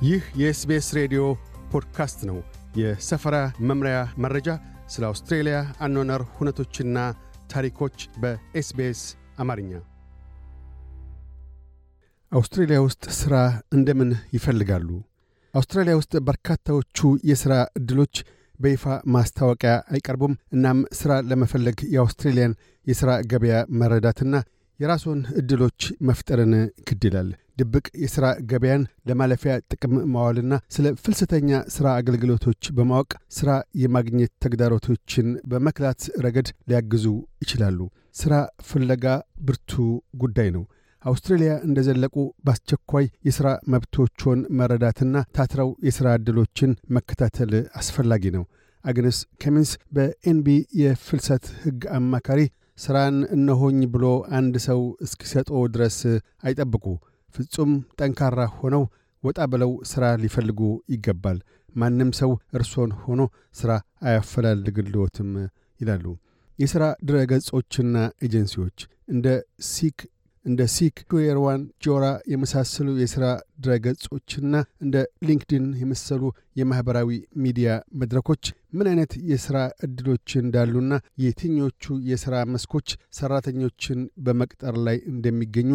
ይህ የ SBS ሬዲዮ ፖድካስት ነው። የሰፈራ መምሪያ መረጃ፣ ስለ አውስትሬልያ አኗኗር ሁነቶችና ታሪኮች በ SBS አማርኛ። አውስትሬልያ ውስጥ ሥራ እንደምን ይፈልጋሉ? አውስትራሊያ ውስጥ በርካታዎቹ የሥራ ዕድሎች በይፋ ማስታወቂያ አይቀርቡም። እናም ሥራ ለመፈለግ የአውስትሬልያን የሥራ ገበያ መረዳትና የራስዎን ዕድሎች መፍጠርን ግድ ድብቅ የሥራ ገበያን ለማለፊያ ጥቅም ማዋልና ስለ ፍልሰተኛ ሥራ አገልግሎቶች በማወቅ ሥራ የማግኘት ተግዳሮቶችን በመክላት ረገድ ሊያግዙ ይችላሉ። ሥራ ፍለጋ ብርቱ ጉዳይ ነው። አውስትሬልያ እንደ ዘለቁ በአስቸኳይ የሥራ መብቶችን መረዳትና ታትረው የሥራ ዕድሎችን መከታተል አስፈላጊ ነው። አግነስ ከሚንስ በኤንቢ የፍልሰት ሕግ አማካሪ ሥራን እነሆኝ ብሎ አንድ ሰው እስኪሰጦ ድረስ አይጠብቁ። ፍጹም ጠንካራ ሆነው ወጣ ብለው ሥራ ሊፈልጉ ይገባል። ማንም ሰው እርሶን ሆኖ ሥራ አያፈላልግልዎትም ይላሉ። የሥራ ድረ ገጾችና ኤጀንሲዎች እንደ Seek እንደ Seek CareerOne Jora የመሳሰሉ የሥራ ድረ ገጾችና እንደ LinkedIn የመሰሉ የማኅበራዊ ሚዲያ መድረኮች ምን አይነት የሥራ ዕድሎች እንዳሉና የትኞቹ የሥራ መስኮች ሠራተኞችን በመቅጠር ላይ እንደሚገኙ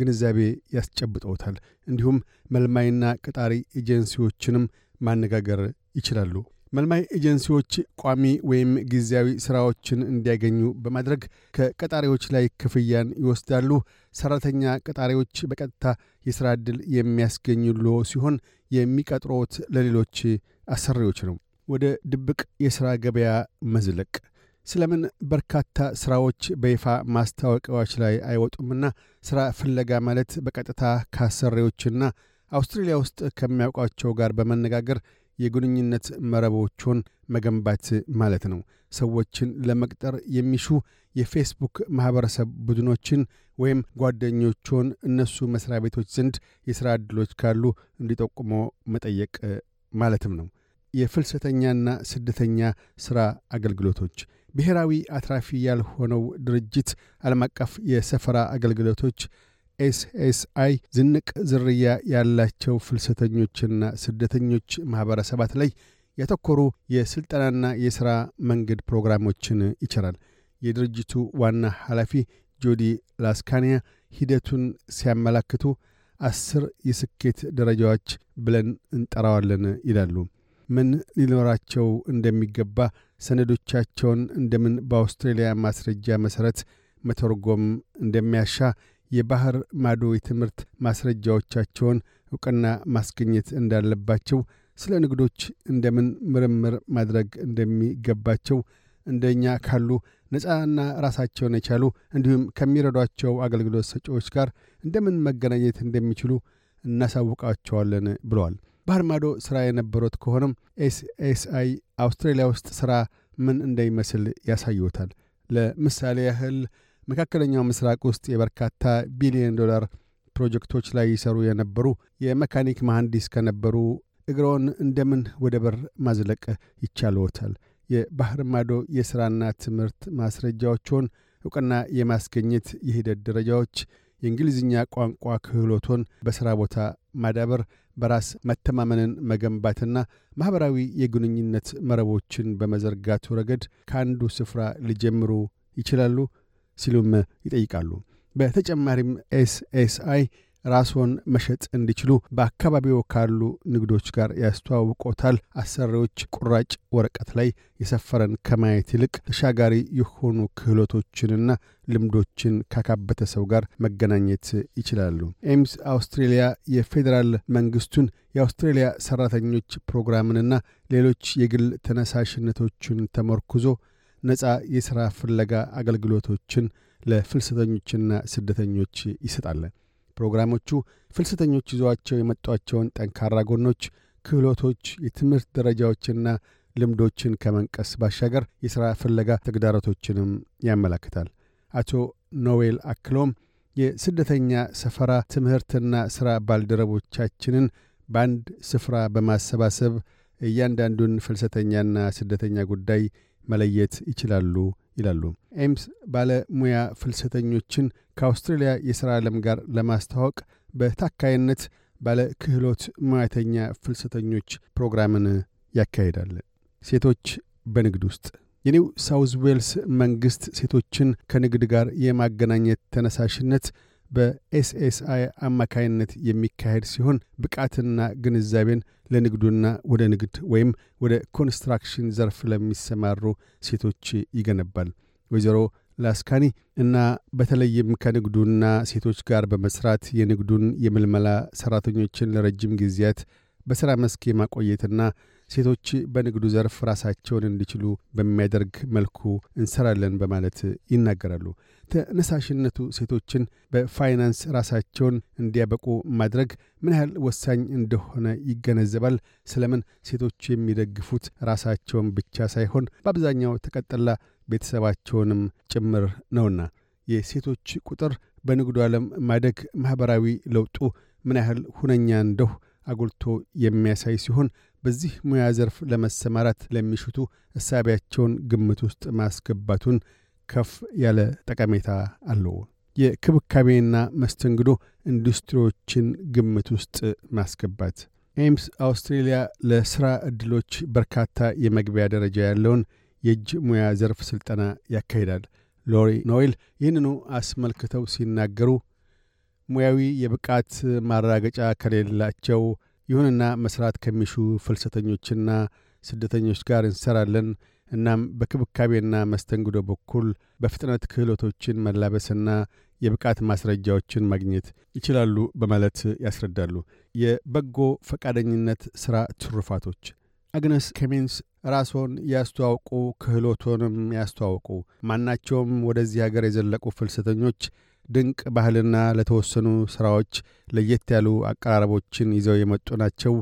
ግንዛቤ ያስጨብጠውታል። እንዲሁም መልማይና ቀጣሪ ኤጀንሲዎችንም ማነጋገር ይችላሉ። መልማይ ኤጀንሲዎች ቋሚ ወይም ጊዜያዊ ሥራዎችን እንዲያገኙ በማድረግ ከቀጣሪዎች ላይ ክፍያን ይወስዳሉ። ሠራተኛ ቀጣሪዎች በቀጥታ የሥራ ዕድል የሚያስገኙሎ ሲሆን የሚቀጥሮት ለሌሎች አሰሪዎች ነው። ወደ ድብቅ የሥራ ገበያ መዝለቅ ስለምን በርካታ ሥራዎች በይፋ ማስታወቂያዎች ላይ አይወጡምና ሥራ ፍለጋ ማለት በቀጥታ ከአሰሪዎችና አውስትሬልያ ውስጥ ከሚያውቋቸው ጋር በመነጋገር የግንኙነት መረቦቹን መገንባት ማለት ነው። ሰዎችን ለመቅጠር የሚሹ የፌስቡክ ማኅበረሰብ ቡድኖችን ወይም ጓደኞቹን እነሱ መሥሪያ ቤቶች ዘንድ የሥራ ዕድሎች ካሉ እንዲጠቁሞ መጠየቅ ማለትም ነው። የፍልሰተኛና ስደተኛ ሥራ አገልግሎቶች ብሔራዊ አትራፊ ያልሆነው ድርጅት ዓለም አቀፍ የሰፈራ አገልግሎቶች SSI ዝንቅ ዝርያ ያላቸው ፍልሰተኞችና ስደተኞች ማኅበረሰባት ላይ ያተኮሩ የሥልጠናና የሥራ መንገድ ፕሮግራሞችን ይችራል። የድርጅቱ ዋና ኃላፊ ጆዲ ላስካኒያ ሂደቱን ሲያመላክቱ አስር የስኬት ደረጃዎች ብለን እንጠራዋለን ይላሉ። ምን ሊኖራቸው እንደሚገባ ሰነዶቻቸውን እንደምን በአውስትሬልያ ማስረጃ መሠረት መተርጎም እንደሚያሻ የባህር ማዶ የትምህርት ማስረጃዎቻቸውን ዕውቅና ማስገኘት እንዳለባቸው፣ ስለ ንግዶች እንደምን ምርምር ማድረግ እንደሚገባቸው፣ እንደኛ ካሉ ነፃና ራሳቸውን የቻሉ እንዲሁም ከሚረዷቸው አገልግሎት ሰጪዎች ጋር እንደምን መገናኘት እንደሚችሉ እናሳውቃቸዋለን ብለዋል። ባህር ማዶ ሥራ የነበሩት ከሆነም SSI አውስትራሊያ ውስጥ ሥራ ምን እንደሚመስል ያሳዩታል። ለምሳሌ ያህል መካከለኛው ምስራቅ ውስጥ የበርካታ ቢሊዮን ዶላር ፕሮጀክቶች ላይ ይሰሩ የነበሩ የመካኒክ መሐንዲስ ከነበሩ እግሮን እንደምን ወደ በር ማዝለቅ ይቻልዎታል? የባህር ማዶ የሥራና ትምህርት ማስረጃዎችን ዕውቅና የማስገኘት የሂደት ደረጃዎች፣ የእንግሊዝኛ ቋንቋ ክህሎቶን በሥራ ቦታ ማዳበር፣ በራስ መተማመንን መገንባትና ማኅበራዊ የግንኙነት መረቦችን በመዘርጋቱ ረገድ ከአንዱ ስፍራ ሊጀምሩ ይችላሉ ሲሉም ይጠይቃሉ። በተጨማሪም SSI ራስዎን መሸጥ እንዲችሉ በአካባቢው ካሉ ንግዶች ጋር ያስተዋውቆታል። አሰሪዎች ቁራጭ ወረቀት ላይ የሰፈረን ከማየት ይልቅ ተሻጋሪ የሆኑ ክህሎቶችንና ልምዶችን ካካበተ ሰው ጋር መገናኘት ይችላሉ። AMES አውስትሬልያ የፌዴራል መንግስቱን የአውስትሬልያ ሠራተኞች ፕሮግራምንና ሌሎች የግል ተነሳሽነቶችን ተመርኩዞ ነፃ የሥራ ፍለጋ አገልግሎቶችን ለፍልሰተኞችና ስደተኞች ይሰጣል። ፕሮግራሞቹ ፍልሰተኞች ይዘዋቸው የመጧቸውን ጠንካራ ጎኖች፣ ክህሎቶች፣ የትምህርት ደረጃዎችና ልምዶችን ከመንቀስ ባሻገር የሥራ ፍለጋ ተግዳሮቶችንም ያመላክታል። አቶ ኖዌል አክሎም የስደተኛ ሰፈራ ትምህርትና ሥራ ባልደረቦቻችንን በአንድ ስፍራ በማሰባሰብ እያንዳንዱን ፍልሰተኛና ስደተኛ ጉዳይ መለየት ይችላሉ ይላሉ። AMES ባለሙያ ፍልሰተኞችን ከአውስትሬልያ የሥራ ዓለም ጋር ለማስተዋወቅ በታካይነት ባለ ክህሎት ሙያተኛ ፍልሰተኞች ፕሮግራምን ያካሂዳል። ሴቶች በንግድ ውስጥ የኒው ሳውዝ ዌልስ መንግሥት ሴቶችን ከንግድ ጋር የማገናኘት ተነሳሽነት በ SSI አማካይነት የሚካሄድ ሲሆን ብቃትና ግንዛቤን ለንግዱና ወደ ንግድ ወይም ወደ ኮንስትራክሽን ዘርፍ ለሚሰማሩ ሴቶች ይገነባል። ወይዘሮ ላስካኒ እና በተለይም ከንግዱና ሴቶች ጋር በመስራት የንግዱን የምልመላ ሠራተኞችን ለረጅም ጊዜያት በሥራ መስክ የማቆየትና ሴቶች በንግዱ ዘርፍ ራሳቸውን እንዲችሉ በሚያደርግ መልኩ እንሰራለን በማለት ይናገራሉ። ተነሳሽነቱ ሴቶችን በፋይናንስ ራሳቸውን እንዲያበቁ ማድረግ ምን ያህል ወሳኝ እንደሆነ ይገነዘባል። ስለምን ሴቶች የሚደግፉት ራሳቸውን ብቻ ሳይሆን በአብዛኛው ተቀጥላ ቤተሰባቸውንም ጭምር ነውና የሴቶች ቁጥር በንግዱ ዓለም ማደግ ማኅበራዊ ለውጡ ምን ያህል ሁነኛ እንደሁ አጉልቶ የሚያሳይ ሲሆን በዚህ ሙያ ዘርፍ ለመሰማራት ለሚሽቱ እሳቢያቸውን ግምት ውስጥ ማስገባቱን ከፍ ያለ ጠቀሜታ አለው። የክብካቤና መስተንግዶ ኢንዱስትሪዎችን ግምት ውስጥ ማስገባት AMES አውስትሬልያ ለሥራ ዕድሎች በርካታ የመግቢያ ደረጃ ያለውን የእጅ ሙያ ዘርፍ ሥልጠና ያካሂዳል። ሎሪ ኖይል ይህንኑ አስመልክተው ሲናገሩ ሙያዊ የብቃት ማረጋገጫ ከሌላቸው ይሁንና መስራት ከሚሹ ፍልሰተኞችና ስደተኞች ጋር እንሰራለን። እናም በክብካቤና መስተንግዶ በኩል በፍጥነት ክህሎቶችን መላበስና የብቃት ማስረጃዎችን ማግኘት ይችላሉ በማለት ያስረዳሉ። የበጎ ፈቃደኝነት ሥራ ትሩፋቶች አግነስ ከሚንስ ራስዎን ያስተዋውቁ፣ ክህሎቶንም ያስተዋውቁ። ማናቸውም ወደዚህ ሀገር የዘለቁ ፍልሰተኞች ድንቅ ባህልና ለተወሰኑ ሥራዎች ለየት ያሉ አቀራረቦችን ይዘው የመጡ ናቸው።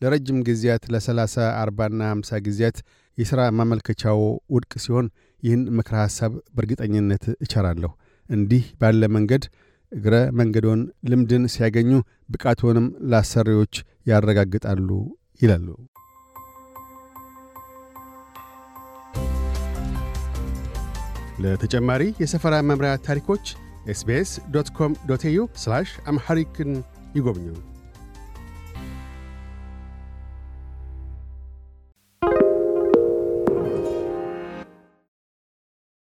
ለረጅም ጊዜያት ለሰላሳ አርባና አምሳ ጊዜያት የሥራ ማመልከቻው ውድቅ ሲሆን ይህን ምክረ ሐሳብ በእርግጠኝነት እቸራለሁ። እንዲህ ባለ መንገድ እግረ መንገዶን ልምድን ሲያገኙ ብቃትዎንም ለአሰሪዎች ያረጋግጣሉ ይላሉ። ለተጨማሪ የሰፈራ መምሪያ ታሪኮች SBS dot com dot au Amharic ን ይጎብኙ።